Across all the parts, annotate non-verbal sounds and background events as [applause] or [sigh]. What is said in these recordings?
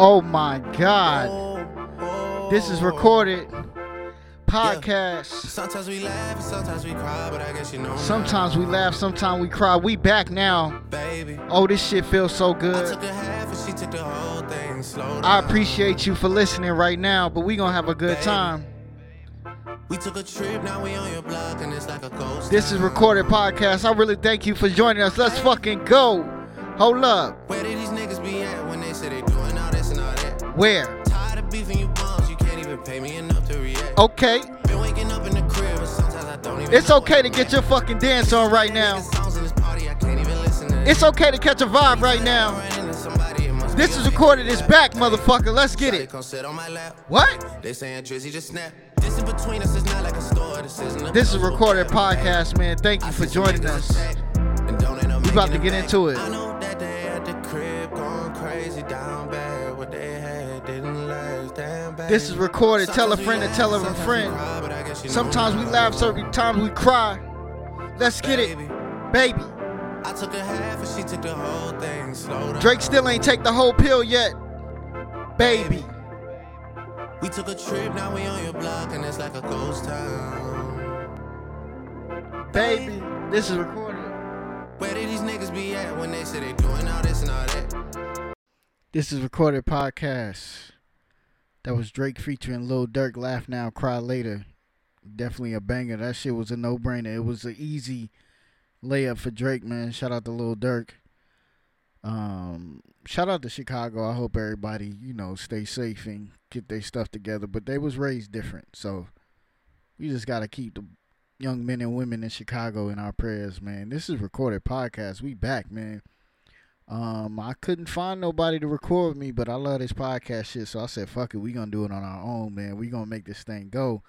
Oh my God. This is recorded podcast. Sometimes we laugh, sometimes we cry, but I guess you know. now, Sometimes we laugh, sometimes we cry. We back now. baby. Oh, this shit feels so good. took half and she took the whole thing. I appreciate you for listening right now, but we gonna have a good Baby. time. We took a trip, now we on your block, and it's like a ghost. This is recorded podcast. I really thank you for joining us. Let's fucking go. Hold up. React. Okay. Been waking up in the crib, sometimes I don't even. It's okay to get your fucking dance on right now. Niggas songs in this party, I can't even listen to It's okay to catch a vibe right now. This is recorded. It's back, motherfucker. Let's get it. Come sit on my lap. What? They saying Drizzy just snap. This in between us is not like a store. This isn't This is puzzle. recorded podcast, man. Thank you for joining us. attack and don't end up We about to get into it. This is recorded. Tell a friend to tell a friend. cry, but I guess you know Sometimes we laugh, sometimes we cry. Let's get it, Baby, baby. I took a half and she took the whole thing. Slow down. Drake still ain't take the whole pill yet, baby. We took a trip, now we on your block, and it's like a ghost town. Baby, this is recorded. Where did these niggas be at when they say they doing all this and all that? This is recorded podcast. That was Drake featuring Lil Durk. Laugh now, cry later. Definitely a banger. That shit was a no brainer. It was an easy layup for Drake, man. Shout out to Lil Durk. Um, shout out to Chicago. I hope everybody, you know, stay safe and get their stuff together. But they was raised different, so we just gotta keep the young men and women in Chicago in our prayers, man. This is recorded podcast. We back, man. Um, I couldn't find nobody to record with me, but I love this podcast shit, so I said, "Fuck it, we gonna do it on our own, man. We gonna make this thing go."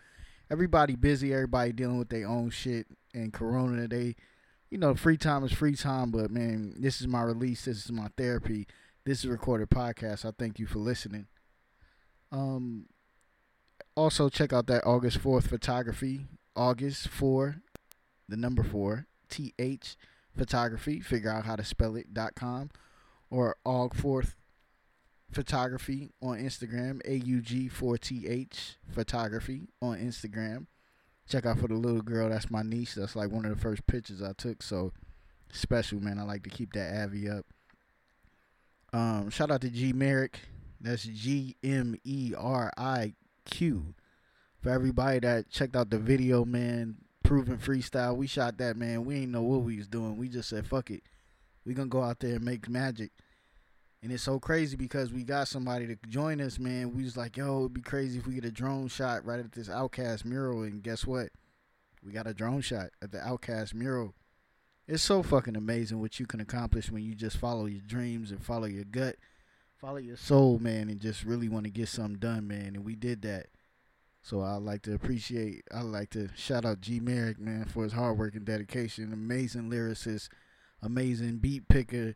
Everybody busy, everybody dealing with their own shit, and Corona. They, you know, free time is free time, but man, this is my release. This is my therapy. This is recorded podcast. I thank you for listening. Um, also check out that August fourth photography. August four, the number four, T H photography. Figure out how to spell it. dot com or Aug Fourth Photography on Instagram. A U G four T H Photography on Instagram. Check out for the little girl. That's my niece. That's like one of the first pictures I took. So special, man. I like to keep that Avi up. Um, shout out to G Meriq. That's G M E R I Q. For everybody that checked out the video, man, proven freestyle. We shot that, man. We ain't know what we was doing. We just said, fuck it. We gonna go out there and make magic. And it's so crazy because we got somebody to join us, man. We was like, yo, it'd be crazy if we get a drone shot right at this OutKast mural. And guess what? We got a drone shot at the OutKast mural. It's so fucking amazing what you can accomplish when you just follow your dreams and follow your gut, follow your soul, man, and just really want to get something done, man. And we did that. So I like to appreciate, I like to shout out G Meriq, man, for his hard work and dedication. Amazing lyricist, amazing beat picker,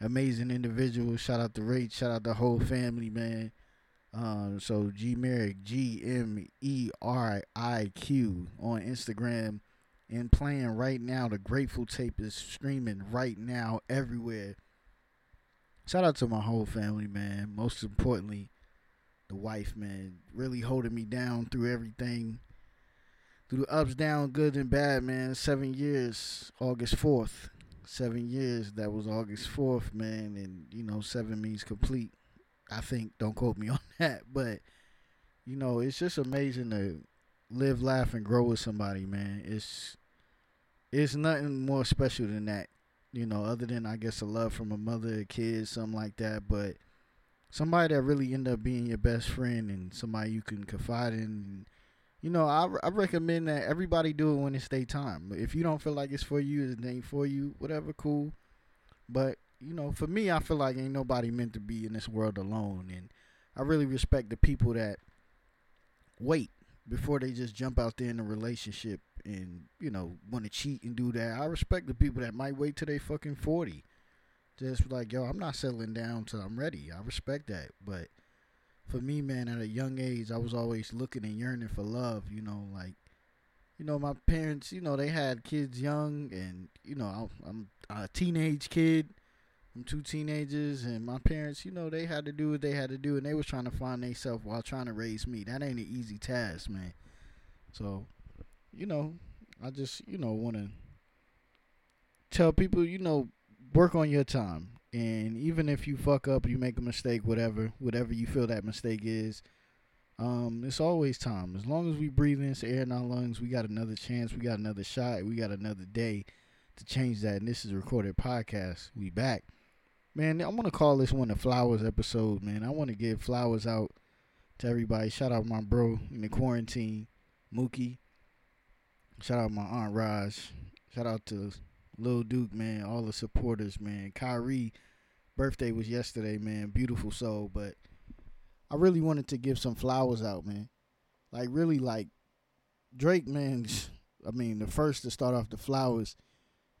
amazing individual. Shout out to Rach, shout out the whole family, man. Um, so G Meriq, G M E R I Q on Instagram and playing right now. The Grateful tape is streaming right now everywhere. Shout out to my whole family, man. Most importantly, the wife, man, really holding me down through everything, through the ups, down, good and bad, man. Seven years, August fourth, seven years. That was August fourth, man, and you know, seven means complete. I think. Don't quote me [laughs] on that, but you know, it's just amazing to live, laugh, and grow with somebody, man. It's it's nothing more special than that, you know, other than I guess a love from a mother, a kid, something like that, but somebody that really end up being your best friend and somebody you can confide in. You know, I, I recommend that everybody do it when it's their time. If you don't feel like it's for you, it ain't for you, whatever, cool. But, you know, for me, I feel like ain't nobody meant to be in this world alone. And I really respect the people that wait before they just jump out there in a relationship and, you know, want to cheat and do that. I respect the people that might wait till they fucking 40 just like yo i'm not settling down till i'm ready i respect that but for me man at a young age i was always looking and yearning for love you know like you know my parents you know they had kids young and you know i'm, I'm a teenage kid I'm two teenagers and my parents, you know, they had to do what they had to do, and they was trying to find themselves while trying to raise me. That ain't an easy task, man. So, you know, I just, you know, want to tell people, you know, work on your time. And even if you fuck up, you make a mistake, whatever, whatever you feel that mistake is, um, it's always time. As long as we breathe in air in our lungs, we got another chance, we got another shot, we got another day to change that. And this is a recorded podcast. We back. Man, I want to call this one the flowers episode, man. I want to give flowers out to everybody. Shout out my bro in the quarantine, Mookie. Shout out my aunt Raj. Shout out to Lil Duke, man. All the supporters, man. Kyrie birthday was yesterday, man. Beautiful soul, but I really wanted to give some flowers out, man. Like really, like Drake, man. [laughs] I mean, the first to start off the flowers,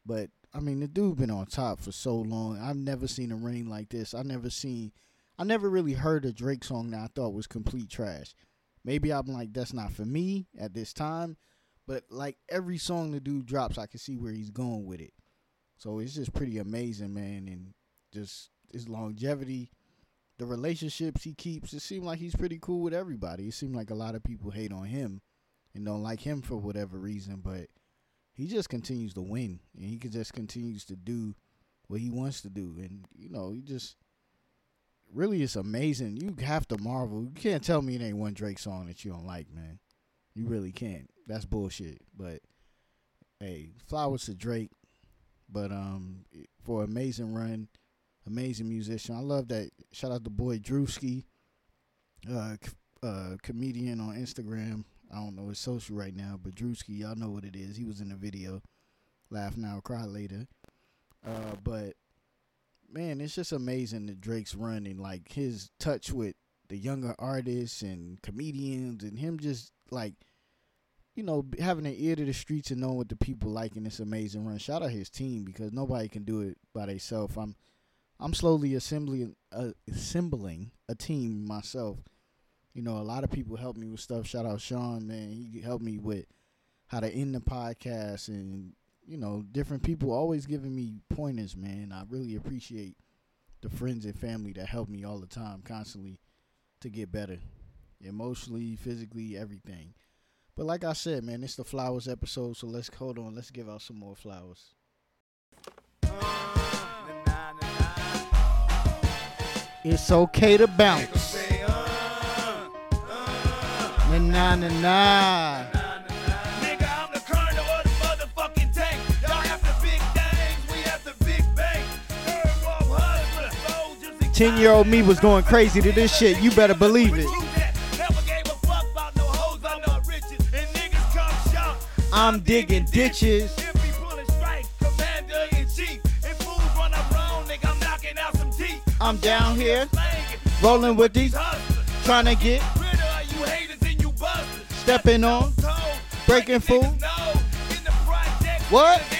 but I mean, the dude been on top for so long. I've never seen a reign like this. I never seen. I never really heard a Drake song that I thought was complete trash. Maybe I'm like, that's not for me at this time. But like every song the dude drops, I can see where he's going with it. So it's just pretty amazing, man, and just his longevity, the relationships he keeps. It seems like he's pretty cool with everybody. It seems like a lot of people hate on him and don't like him for whatever reason, but he just continues to win, and he just continues to do what he wants to do, and you know he just really it's amazing. You have to marvel. You can't tell me it ain't one Drake song that you don't like, man. You really can't. That's bullshit. But hey, flowers to Drake. But um, for amazing run, amazing musician. I love that. Shout out to boy Drewski, uh, uh, comedian on Instagram. I don't know his social right now, but Drewski, y'all know what it is. He was in the video. Laugh now, cry later. Uh, but man, it's just amazing that Drake's running like his touch with the younger artists and comedians, and him just like you know, having an ear to the streets and knowing what the people like in this amazing run. Shout out his team because nobody can do it by themselves. I'm, I'm slowly assembling, uh, assembling a team myself. You know, a lot of people help me with stuff. Shout out Sean, man. He helped me with how to end the podcast and you know, different people always giving me pointers, man. I really appreciate the friends and family that help me all the time, constantly to get better, emotionally, physically, everything. But like I said, man, it's the flowers episode, so let's hold on. Let's give out some more flowers. It's okay to bounce. Na na na na. Ten year old me was going crazy to this shit. You better believe it. I'm digging ditches. I'm down here rolling with these, trying to get, stepping on, breaking food. What?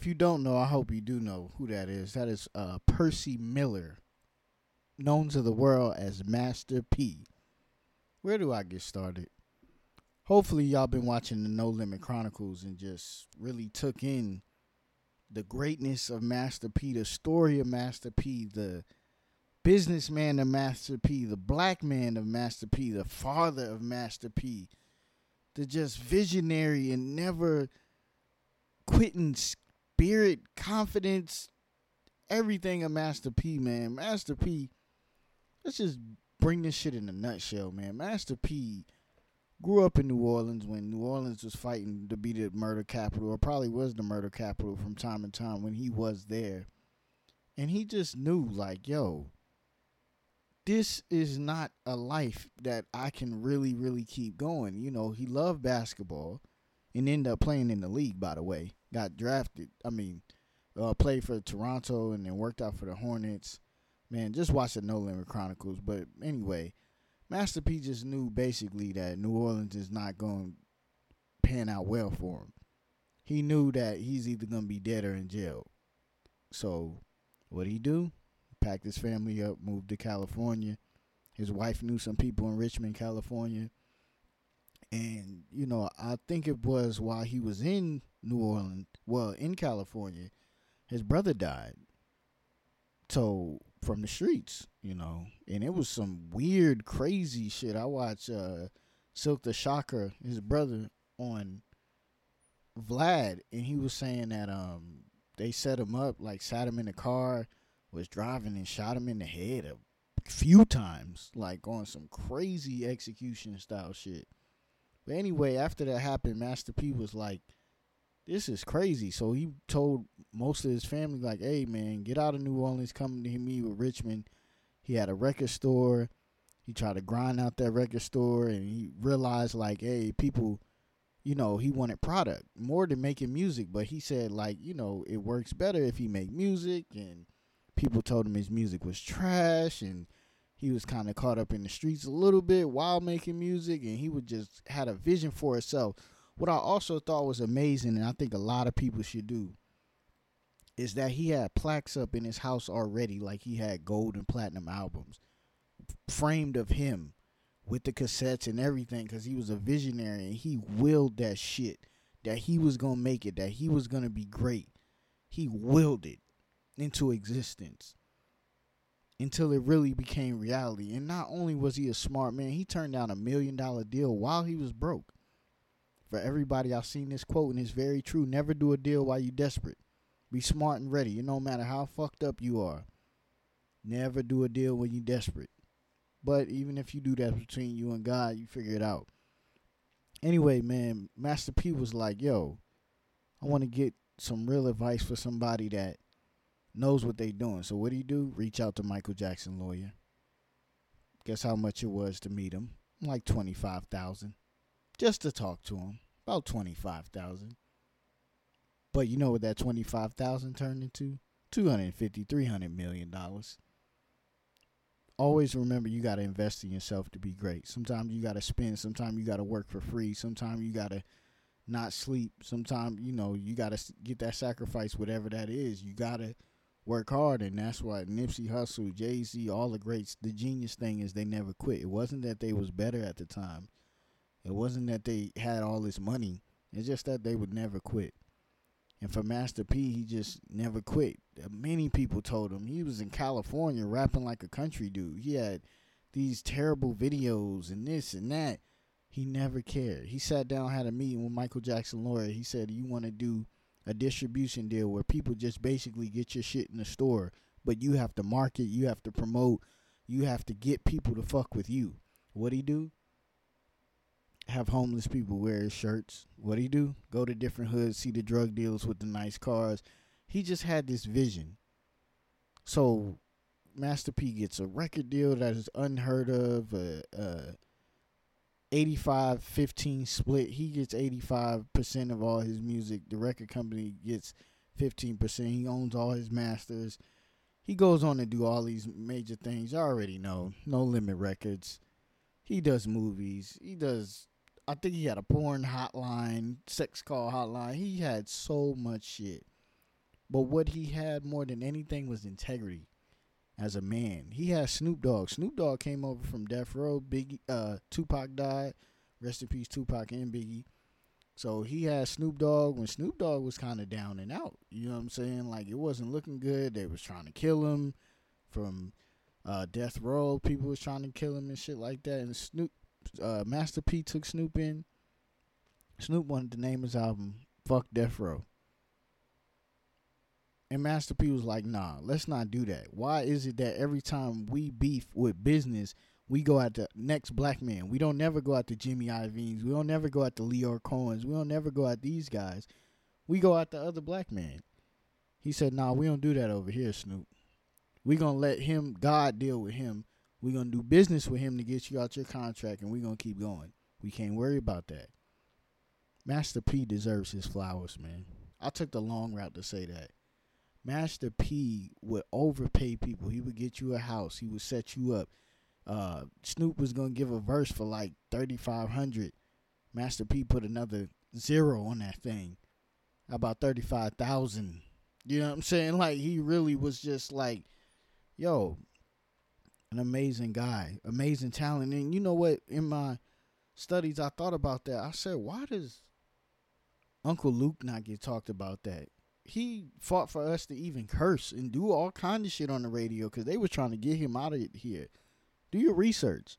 If you don't know, I hope you do know who that is. That is uh, Percy Miller, known to the world as Master P. Where do I get started? Hopefully, y'all been watching the No Limit Chronicles and just really took in the greatness of Master P, the story of Master P, the businessman of Master P, the black man of Master P, the father of Master P, the just visionary and never quitting spirit, confidence, everything of Master P, man. Master P, let's just bring this shit in a nutshell, man. Master P grew up in New Orleans when New Orleans was fighting to be the murder capital, or probably was the murder capital from time to time when he was there. And he just knew, like, yo, this is not a life that I can really, really keep going. You know, he loved basketball and ended up playing in the league, by the way got drafted. I mean, uh, played for Toronto and then worked out for the Hornets. Man, just watch the No Limit Chronicles. But anyway, Master P just knew basically that New Orleans is not going to pan out well for him. He knew that he's either going to be dead or in jail. So, what did he do? packed his family up, moved to California. His wife knew some people in Richmond, California. And, you know, I think it was while he was in New Orleans, well, in California, his brother died. So from the streets, you know, and it was some weird, crazy shit. I watched uh, Silk the Shocker, his brother, on Vlad, and he was saying that um they set him up, like sat him in the car, was driving and shot him in the head a few times, like on some crazy execution style shit. But anyway, after that happened, Master P was like, "This is crazy." So he told most of his family, like, "Hey, man, get out of New Orleans, come to me with Richmond." He had a record store. He tried to grind out that record store, and he realized, like, hey, people, you know, he wanted product more than making music. But he said, like, you know, it works better if he make music, and people told him his music was trash, and he was kind of caught up in the streets a little bit while making music, and he would just had a vision for himself. What I also thought was amazing, and I think a lot of people should do, is that he had plaques up in his house already, like he had gold and platinum albums framed of him with the cassettes and everything, because he was a visionary and he willed that shit that he was gonna make it, that he was gonna be great. He willed it into existence until it really became reality. And not only was he a smart man, he turned down a million dollar deal while he was broke. For everybody, I've seen this quote and it's very true. Never do a deal while you're desperate. Be smart and ready. No matter how fucked up you are. Never do a deal when you're desperate. But even if you do that between you and God, you figure it out. Anyway, man, Master P was like, yo, I want to get some real advice for somebody that knows what they doing. So what do you do? Reach out to Michael Jackson lawyer. Guess how much it was to meet him? Like twenty five thousand. Just to talk to him. About twenty five thousand. But you know what that twenty five thousand turned into? Two hundred fifty, three hundred million dollars. Always remember you gotta invest in yourself to be great. Sometimes you gotta spend, sometimes you gotta work for free, sometimes you gotta not sleep, sometimes you know, you gotta get that sacrifice, whatever that is. You gotta work hard, and that's why Nipsey Hussle, Jay Z, all the greats. The genius thing is they never quit. It wasn't that they was better at the time. It wasn't that they had all this money. It's just that they would never quit. And for Master P, he just never quit. Uh, many people told him he was in California rapping like a country dude. He had these terrible videos and this and that. He never cared. He sat down, had a meeting with Michael Jackson lawyer. He said, "You want to do a distribution deal where people just basically get your shit in the store, but you have to market, you have to promote, you have to get people to fuck with you. What he do? Have homeless people wear his shirts. What he do? Go to different hoods, see the drug dealers with the nice cars. He just had this vision. So Master P gets a record deal that is unheard of. Uh, uh, 85 15 split. He gets 85% of all his music. The record company gets 15%. He owns all his masters. He goes on to do all these major things. You already know. No Limit Records. He does movies. He does I think he had a porn hotline, sex call hotline. He had so much shit. But what he had more than anything was integrity as a man. He had Snoop Dogg. Snoop Dogg came over from Death Row. Biggie, uh, Tupac died. Rest in peace, Tupac and Biggie. So he had Snoop Dogg when Snoop Dogg was kind of down and out. You know what I'm saying? Like it wasn't looking good. They was trying to kill him from uh, Death Row. People was trying to kill him and shit like that. And Snoop, uh, Master P took Snoop in. Snoop wanted to name his album "Fuck Death Row." And Master P was like, nah, let's not do that. Why is it that every time we beef with business, we go at the next black man? We don't never go at the Jimmy Iovine's. We don't never go at the Lyor Cohen's. We don't never go at these guys. We go at the other black man. He said, nah, we don't do that over here, Snoop. we going to let him, God deal with him. we going to do business with him to get you out your contract, and we going to keep going. We can't worry about that. Master P deserves his flowers, man. I took the long route to say that. Master P would overpay people. He would get you a house. He would set you up. Uh, Snoop was gonna give a verse for like thirty five hundred. Master P put another zero on that thing, about thirty five thousand. You know what I'm saying? Like he really was just like, yo, an amazing guy, amazing talent. And you know what? In my studies, I thought about that. I said, why does Uncle Luke not get talked about that? He fought for us to even curse and do all kind of shit on the radio because they were trying to get him out of here. Do your research.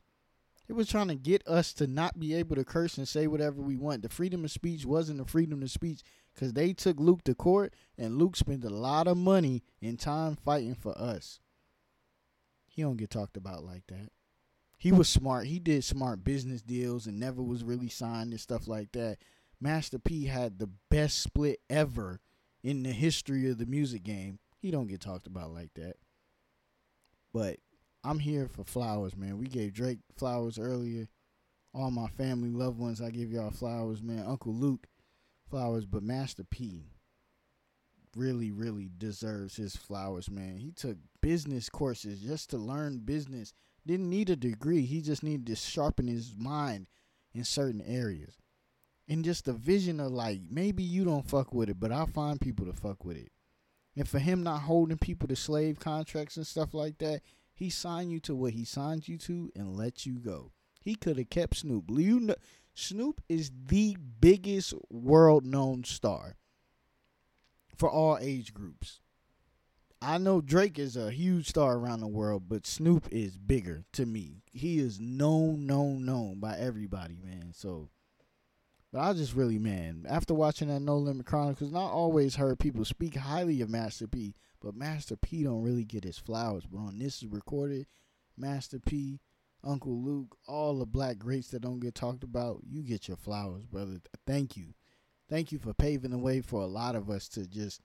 They was trying to get us to not be able to curse and say whatever we want. The freedom of speech wasn't the freedom of speech because they took Luke to court and Luke spent a lot of money and time fighting for us. He don't get talked about like that. He was smart. He did smart business deals and never was really signed and stuff like that. Master P had the best split ever in the history of the music game. He don't get talked about like that. But I'm here for flowers, man. We gave Drake flowers earlier. All my family, loved ones, I give y'all flowers, man. Uncle Luke, flowers, but Master P really, really deserves his flowers, man. He took business courses just to learn business. Didn't need a degree. He just needed to sharpen his mind in certain areas. And just the vision of like, maybe you don't fuck with it, but I'll find people to fuck with it. And for him not holding people to slave contracts and stuff like that, he signed you to what he signed you to and let you go. He could have kept Snoop. You know, Snoop is the biggest world known star for all age groups. I know Drake is a huge star around the world, but Snoop is bigger to me. He is known, known, known by everybody, man. So, but I just really, man, after watching that No Limit Chronicles, not always heard people speak highly of Master P, but Master P don't really get his flowers. But on this is recorded, Master P, Uncle Luke, all the black greats that don't get talked about, you get your flowers, brother. Thank you. Thank you for paving the way for a lot of us to just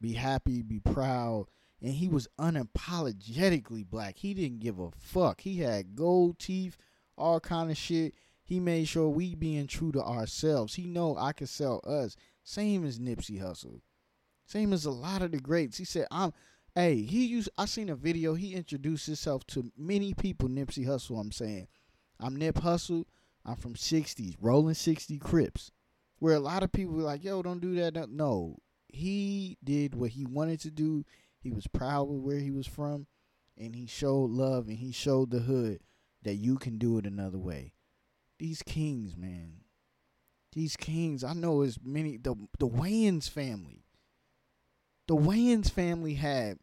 be happy, be proud. And he was unapologetically black. He didn't give a fuck. He had gold teeth, all kind of shit. He made sure we being true to ourselves. He know I can sell us. Same as Nipsey Hussle. Same as a lot of the greats. He said, I'm hey, he used I seen a video, he introduced himself to many people, Nipsey Hussle, I'm saying. I'm Nip Hussle. I'm from sixties, rolling sixty Crips. Where a lot of people were like, yo, don't do that. No. He did what he wanted to do. He was proud of where he was from. And he showed love and he showed the hood that you can do it another way. These kings, man. These kings. I know as many the the Wayans family the Wayans family had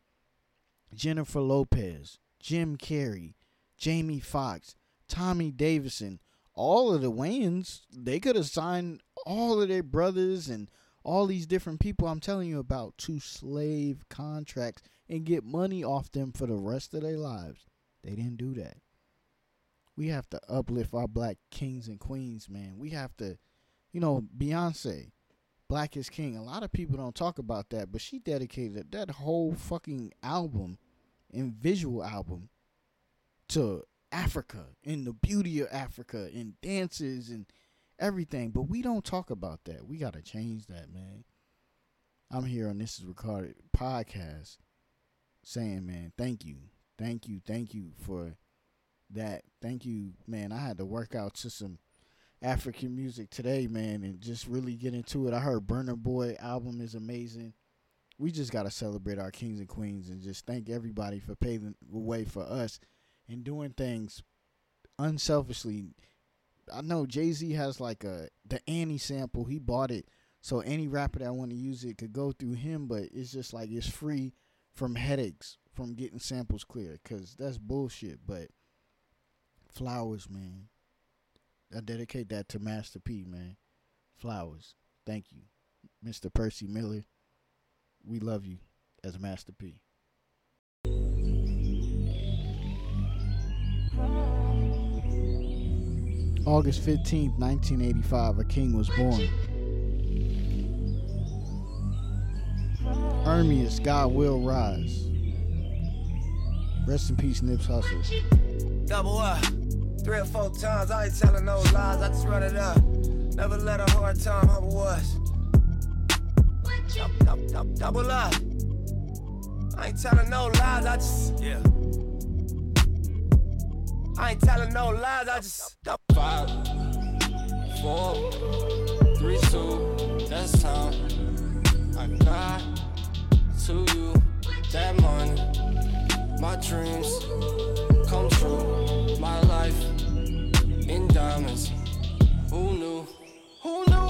Jennifer Lopez, Jim Carrey, Jamie Foxx, Tommy Davidson. All of the Wayans, they could have signed all of their brothers and all these different people I'm telling you about to slave contracts and get money off them for the rest of their lives. They didn't do that. We have to uplift our black kings and queens, man. We have to, you know, Beyonce. Black is King. A lot of people don't talk about that, but she dedicated that whole fucking album and visual album to Africa and the beauty of Africa and dances and everything. But we don't talk about that. We got to change that, man. I'm here on This Is Recorded podcast saying, man, thank you. Thank you. Thank you for that. Thank you, man. I had to work out to some African music today, man, and just really get into it. I heard Burna Boy album is amazing. We just gotta celebrate our kings and queens and just thank everybody for paving the way for us and doing things unselfishly. I know Jay Z has like a the Annie sample. He bought it, so any rapper that want to use it could go through him. But it's just like it's free from headaches from getting samples clear, cause that's bullshit. But flowers, man. I dedicate that to Master P, man. Flowers. Thank you. Mr. Percy Miller. We love you as Master P. August 15th, 1985, a king was born. Ermias, God will rise. Rest in peace, Nips Hussle. Double up. Three or four times, I ain't telling no lies, I just run it up. Never let a hard time humble us. Double, double, double up. I ain't telling no lies, I just, yeah. I ain't telling no lies, I just. Five, four, three, two, that's time. I got to you that money. My dreams come true. Who knew? Who knew?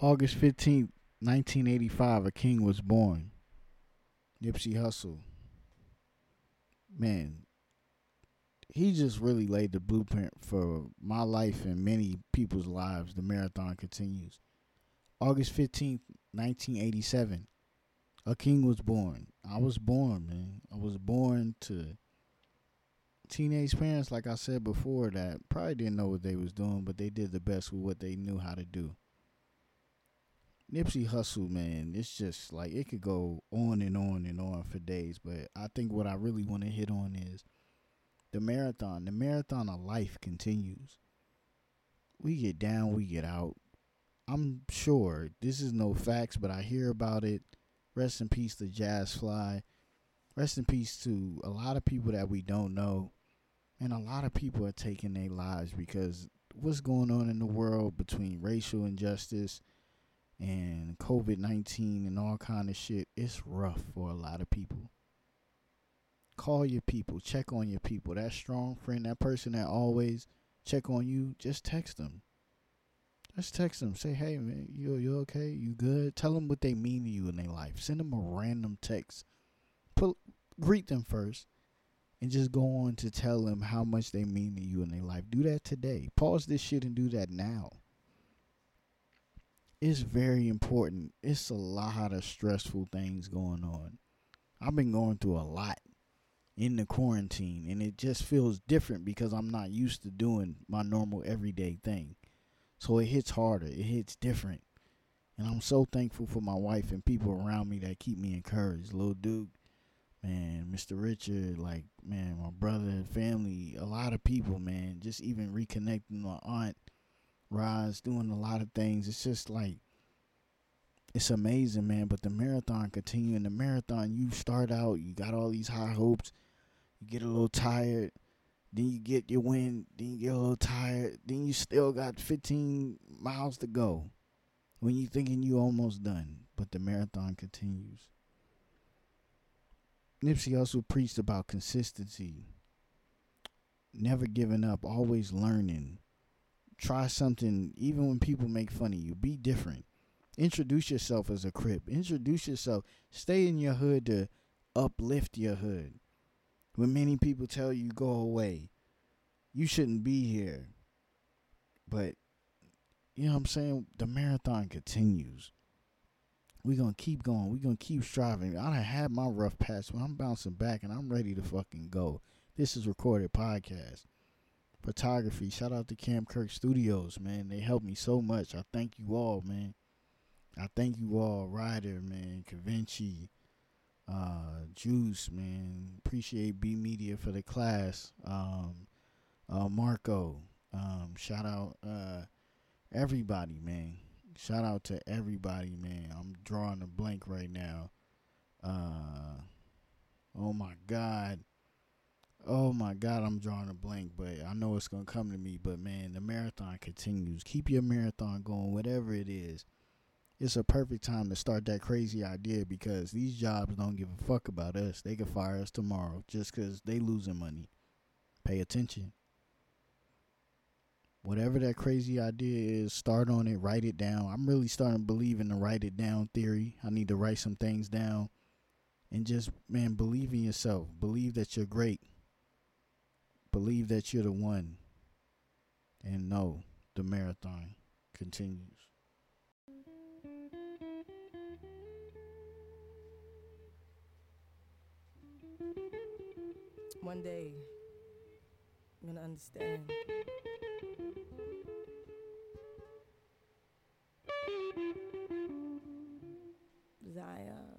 August 15th, 1985, a king was born. Nipsey Hussle. Man, he just really laid the blueprint for my life and many people's lives. The marathon continues. August 15th, 1987, a king was born. I was born, man. I was born to teenage parents, like I said before, that probably didn't know what they was doing, but they did the best with what they knew how to do. Nipsey Hussle, man, it's just like it could go on and on and on for days, but I think what I really want to hit on is the marathon. The marathon of life continues. We get down, we get out. I'm sure this is no facts, but I hear about it. Rest in peace to Jas Fly. Rest in peace to a lot of people that we don't know. And a lot of people are taking their lives because what's going on in the world between racial injustice and COVID nineteen and all kind of shit, it's rough for a lot of people. Call your people, check on your people. That strong friend, that person that always check on you, just text them. Just text them. Say, hey man, you you okay? You good? Tell them what they mean to you in their life. Send them a random text. Put greet them first, and just go on to tell them how much they mean to you in their life. Do that today. Pause this shit and do that now it's very important. It's a lot of stressful things going on. I've been going through a lot in the quarantine, and it just feels different because I'm not used to doing my normal everyday thing. So it hits harder, it hits different. And I'm so thankful for my wife and people around me that keep me encouraged. Lil Duke, man, Mr. Richard, like, man, my brother, family, a lot of people, man, just even reconnecting my aunt Roz doing a lot of things. It's just like it's amazing, man. But the marathon continue. In the marathon, you start out, you got all these high hopes. You get a little tired, then you get your win, then you get a little tired, then you still got 15 miles to go. When you thinking you almost done, but the marathon continues. Nipsey also preached about consistency, never giving up, always learning. Try something even when people make fun of you be different. Introduce yourself as a crip. Introduce yourself. Stay in your hood to uplift your hood when many people tell you go away you shouldn't be here. But you know what i'm saying? The marathon continues. We're gonna keep going. We're gonna keep striving. I had my rough patch but i'm bouncing back and i'm ready to fucking go. This is recorded podcast. Photography. Shout out to Cam Kirk Studios, man. They helped me so much. I thank you all, man. I thank you all, Ryder, man, Cavinci, uh, Juice, man. Appreciate B Media for the class. Um, uh, Marco. Um, shout out uh, everybody, man. Shout out to everybody, man. I'm drawing a blank right now. Uh, oh my God. Oh my God, I'm drawing a blank, but I know it's gonna come to me. But man, the marathon continues. Keep your marathon going, whatever it is. It's a perfect time to start that crazy idea because these jobs don't give a fuck about us. They can fire us tomorrow just because they losing money. Pay attention. Whatever that crazy idea is, start on it, write it down. I'm really starting to believe in the write it down theory. I need to write some things down and just, man, believe in yourself. Believe that you're great believe that you're the one and know the marathon continues. One day, I'm gonna understand. Zion.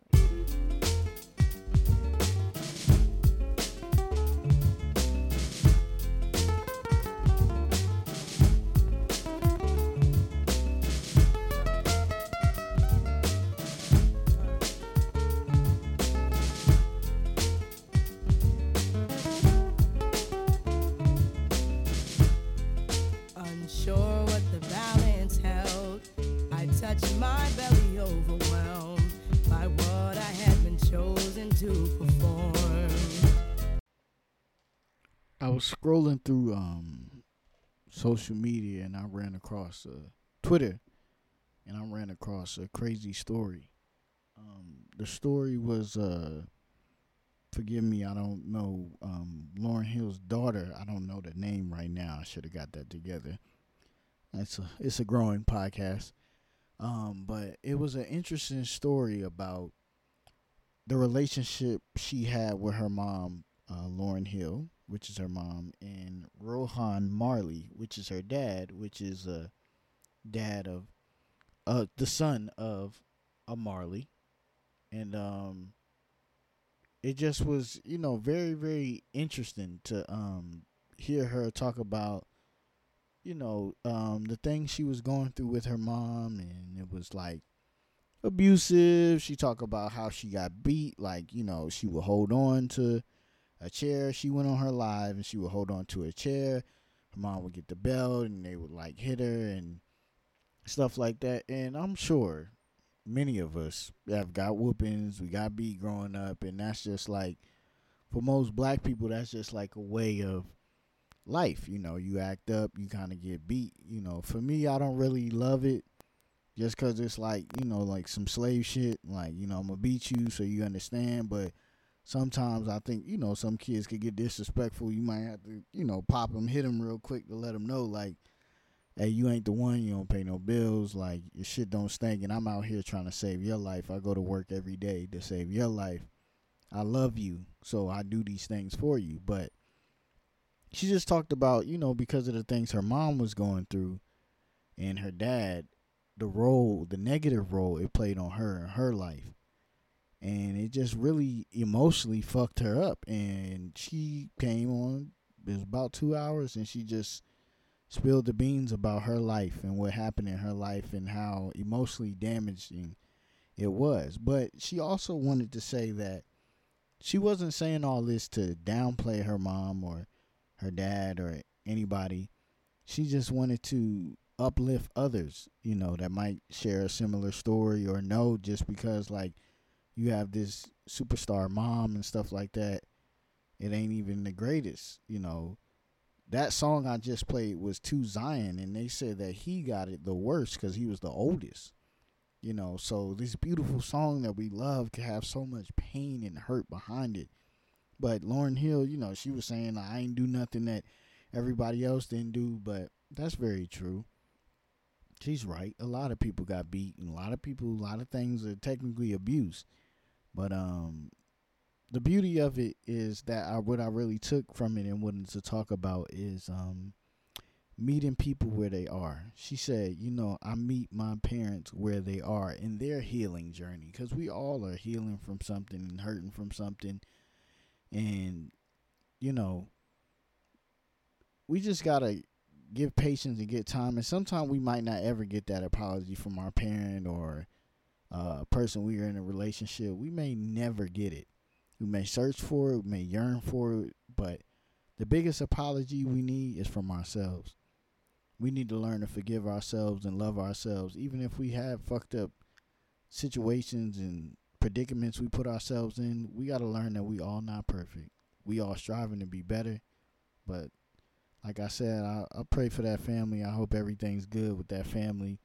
Was scrolling through um social media and I ran across uh, Twitter and I ran across a crazy story. Um, the story was uh, forgive me, I don't know um, Lauryn Hill's daughter. I don't know the name right now. I should have got that together. It's a it's a growing podcast. Um, but it was an interesting story about the relationship she had with her mom, uh, Lauryn Hill, which is her mom, and Rohan Marley, which is her dad, which is a dad of uh the son of a Marley. And um it just was, you know, very, very interesting to um hear her talk about you know, um, the things she was going through with her mom, and it was like abusive. She talked about how she got beat, like you know, she would hold on to a chair. She went on her live, and she would hold on to a chair. Her mom would get the belt, and they would like hit her and stuff like that. And I'm sure many of us have got whoopings, we got beat growing up, and that's just like for most black people, that's just like a way of life. You know, you act up, you kind of get beat. You know, for me, I don't really love it just because it's like, you know, like some slave shit. Like, you know, I'm going to beat you so you understand. But sometimes I think, you know, some kids could get disrespectful. You might have to, you know, pop them, hit them real quick to let them know, like, hey, you ain't the one. You don't pay no bills. Like, your shit don't stink. And I'm out here trying to save your life. I go to work every day to save your life. I love you. So I do these things for you. But, she just talked about, you know, because of the things her mom was going through and her dad, the role, the negative role it played on her in her life. And it just really emotionally fucked her up. And she came on, it was about two hours, and she just spilled the beans about her life and what happened in her life and how emotionally damaging it was. But she also wanted to say that she wasn't saying all this to downplay her mom or her dad or anybody. She just wanted to uplift others, you know, that might share a similar story or know just because like you have this superstar mom and stuff like that. It ain't even the greatest, you know. That song I just played was to Zion, and they said that he got it the worst because he was the oldest. You know, so this beautiful song that we love can have so much pain and hurt behind it but Lauryn Hill, you know, she was saying I ain't do nothing that everybody else didn't do, but that's very true. She's right. A lot of people got beat, and a lot of people, a lot of things are technically abuse. But um, the beauty of it is that I, what I really took from it and wanted to talk about is um, meeting people where they are. She said, you know, I meet my parents where they are in their healing journey because we all are healing from something and hurting from something and, you know, we just got to give patience and get time. And sometimes we might not ever get that apology from our parent or uh, a person we are in a relationship. We may never get it. We may search for it, we may yearn for it, but the biggest apology we need is from ourselves. We need to learn to forgive ourselves and love ourselves, even if we have fucked up situations and predicaments we put ourselves in, we got to learn that we all not perfect. We all striving to be better, but like I said, I, I pray for that family. I hope everything's good with that family.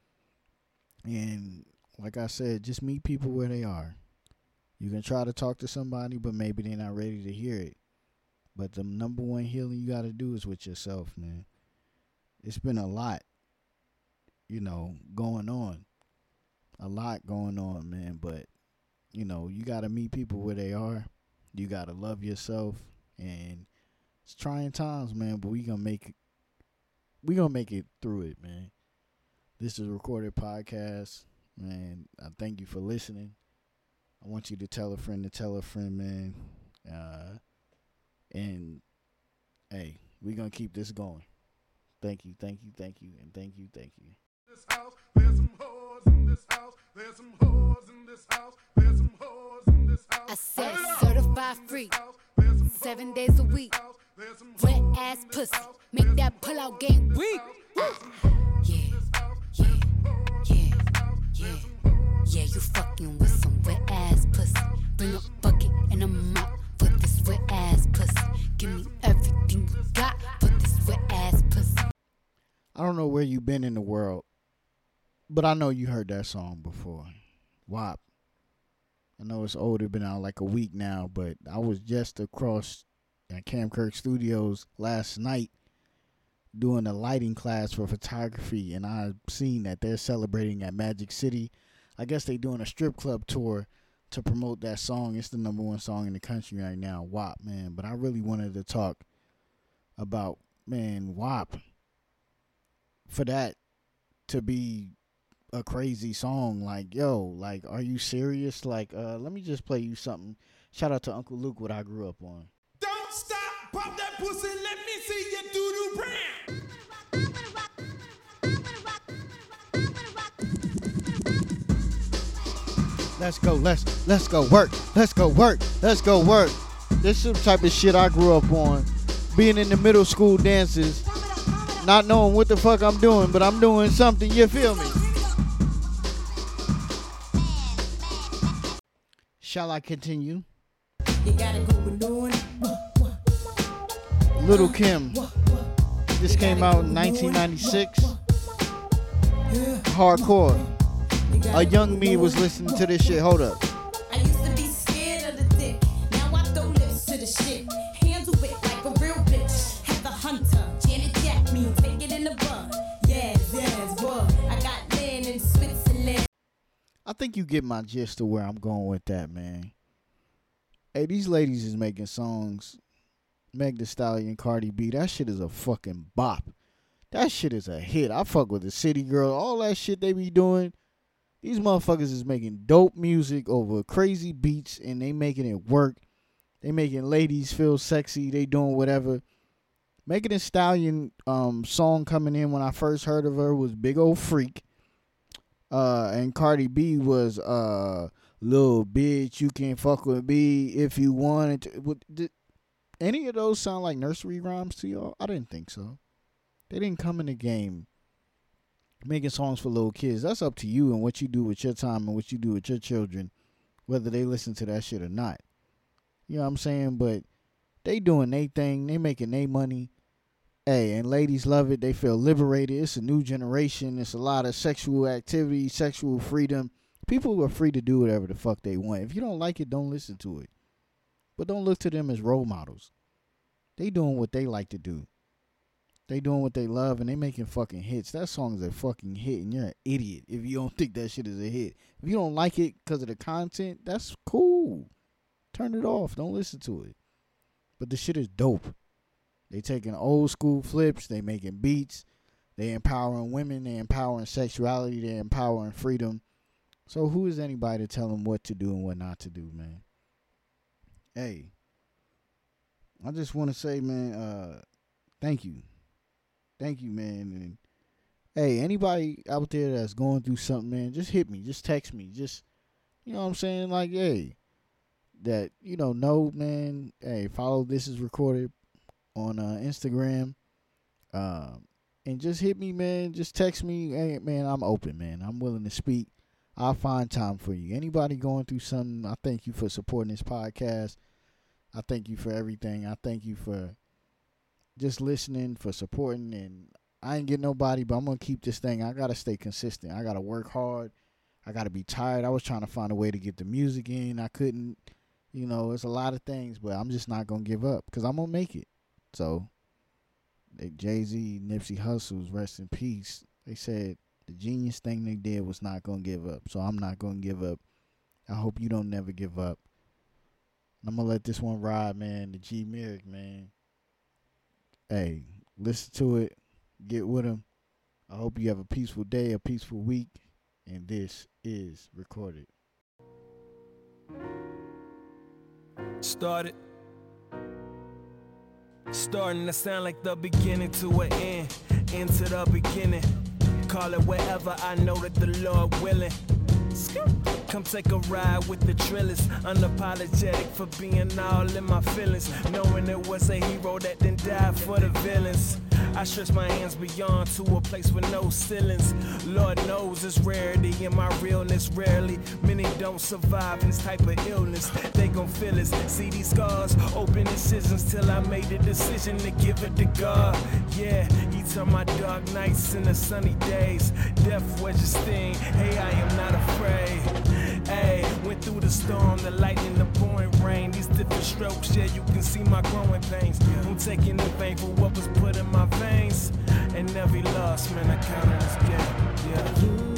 And like I said, just meet people where they are. You can try to talk to somebody, but maybe they're not ready to hear it. But the number one healing you got to do is with yourself, man. It's been a lot, you know, going on. A lot going on, man. But you know, you got to meet people where they are. You got to love yourself and it's trying times, man, but we going to make it we to make it through it, man. This is recorded podcast, man. I thank you for listening. I want you to tell a friend to tell a friend, man. Uh and hey, we going to keep this going. Thank you, thank you, thank you, and thank you, thank you. This house, there's some whores in this house. There's some whores in this house. I said certified free, seven days a week. Wet ass pussy, make that pull out game weak. Yeah, yeah, you fucking with some wet ass pussy. Bring a bucket and a mop. This wet ass pussy. Give me everything you got. This wet ass pussy. I don't know where you've been in the world, but I know you heard that song before. WAP. I know it's old, it's been out like a week now, but I was just across at Cam Kirk Studios last night doing a lighting class for photography, and I've seen that they're celebrating at Magic City. I guess they're doing a strip club tour to promote that song. It's the number one song in the country right now, WAP, man. But I really wanted to talk about, man, WAP. For that to be a crazy song, like, yo, like, are you serious? Like, uh, let me just play you something. Shout out to Uncle Luke, what I grew up on. Don't stop, pop that pussy, let me see you Let's go, let's let's go work, let's go work, let's go work. This is the type of shit I grew up on. Being in the middle school dances, not knowing what the fuck I'm doing, but I'm doing something, you feel me? Shall I continue? Lil' Kim. This came out in 1996. Hardcore. A young me was listening to this shit. Hold up. I used to be scared of the dick. Now I throw lips to the shit. Handle it like a real bitch. Have the hunter. Janet Jack. Take it in the bun. Yes, yes, what? I got land in Switzerland. I think you get my gist of where I'm going with that, man. Hey, these ladies is making songs. Meg Thee Stallion, Cardi B, that shit is a fucking bop. That shit is a hit. I fuck with the City Girl, all that shit they be doing. These motherfuckers is making dope music over crazy beats and they making it work. They making ladies feel sexy. They doing whatever. Megan Thee Stallion um song coming in when I first heard of her was Big Old Freak. Uh and Cardi B was uh little bitch, you can fuck with me if you wanted to. What, did any of those sound like nursery rhymes to y'all? I didn't think so. They didn't come in the game making songs for little kids. That's up to you and what you do with your time and what you do with your children, whether they listen to that shit or not. You know what I'm saying? But they doing their thing. They making their money. Hey, and ladies love it. They feel liberated. It's a new generation. It's a lot of sexual activity, sexual freedom. People are free to do whatever the fuck they want. If you don't like it, don't listen to it. But don't look to them as role models. They doing what they like to do. They doing what they love and they making fucking hits. That song is a fucking hit and you're an idiot if you don't think that shit is a hit. If you don't like it because of the content, that's cool. Turn it off. Don't listen to it. But the shit is dope. They taking old school flips. They making beats. They empowering women. They empowering sexuality. They empowering freedom. So who is anybody to tell them what to do and what not to do, man? Hey, I just want to say, man, uh, thank you, thank you, man. And hey, anybody out there that's going through something, man, just hit me, just text me, just you know what I'm saying, like, hey, that you know, no, man. Hey, follow this is recorded on uh, Instagram. Um, and just hit me, man. Just text me. Hey, man, I'm open, man. I'm willing to speak. I'll find time for you. Anybody going through something, I thank you for supporting this podcast. I thank you for everything. I thank you for just listening, for supporting. And I ain't get nobody, but I'm going to keep this thing. I got to stay consistent. I got to work hard. I got to be tired. I was trying to find a way to get the music in. I couldn't. You know, it's a lot of things, but I'm just not going to give up because I'm going to make it. So, Jay Z, Nipsey Hussles, rest in peace. They said the genius thing they did was not going to give up. So I'm not going to give up. I hope you don't never give up. I'm going to let this one ride, man. The G Meriq, man. Hey, listen to it. Get with him. I hope you have a peaceful day, a peaceful week. And this is recorded. Started. Starting to sound like the beginning to an end. Into the beginning. Call it wherever I know that the Lord willing. Come take a ride with the trillers. Unapologetic for being all in my feelings. Knowing it was a hero that then died for the villains. I stretch my hands beyond to a place with no ceilings. Lord knows it's rarity in my realness. Rarely, many don't survive this type of illness. They gon' feel it. See these scars, open incisions till I made a decision to give it to God. Yeah, He turned my dark nights into sunny days. Death wedges thing. Hey, I am not afraid. Hey, went through the storm, the lightning, the pouring rain. These different strokes, yeah, you can see my growing pains. I'm taking the pain for what was put in my veins. And every loss, man, I count it as gain. Yeah.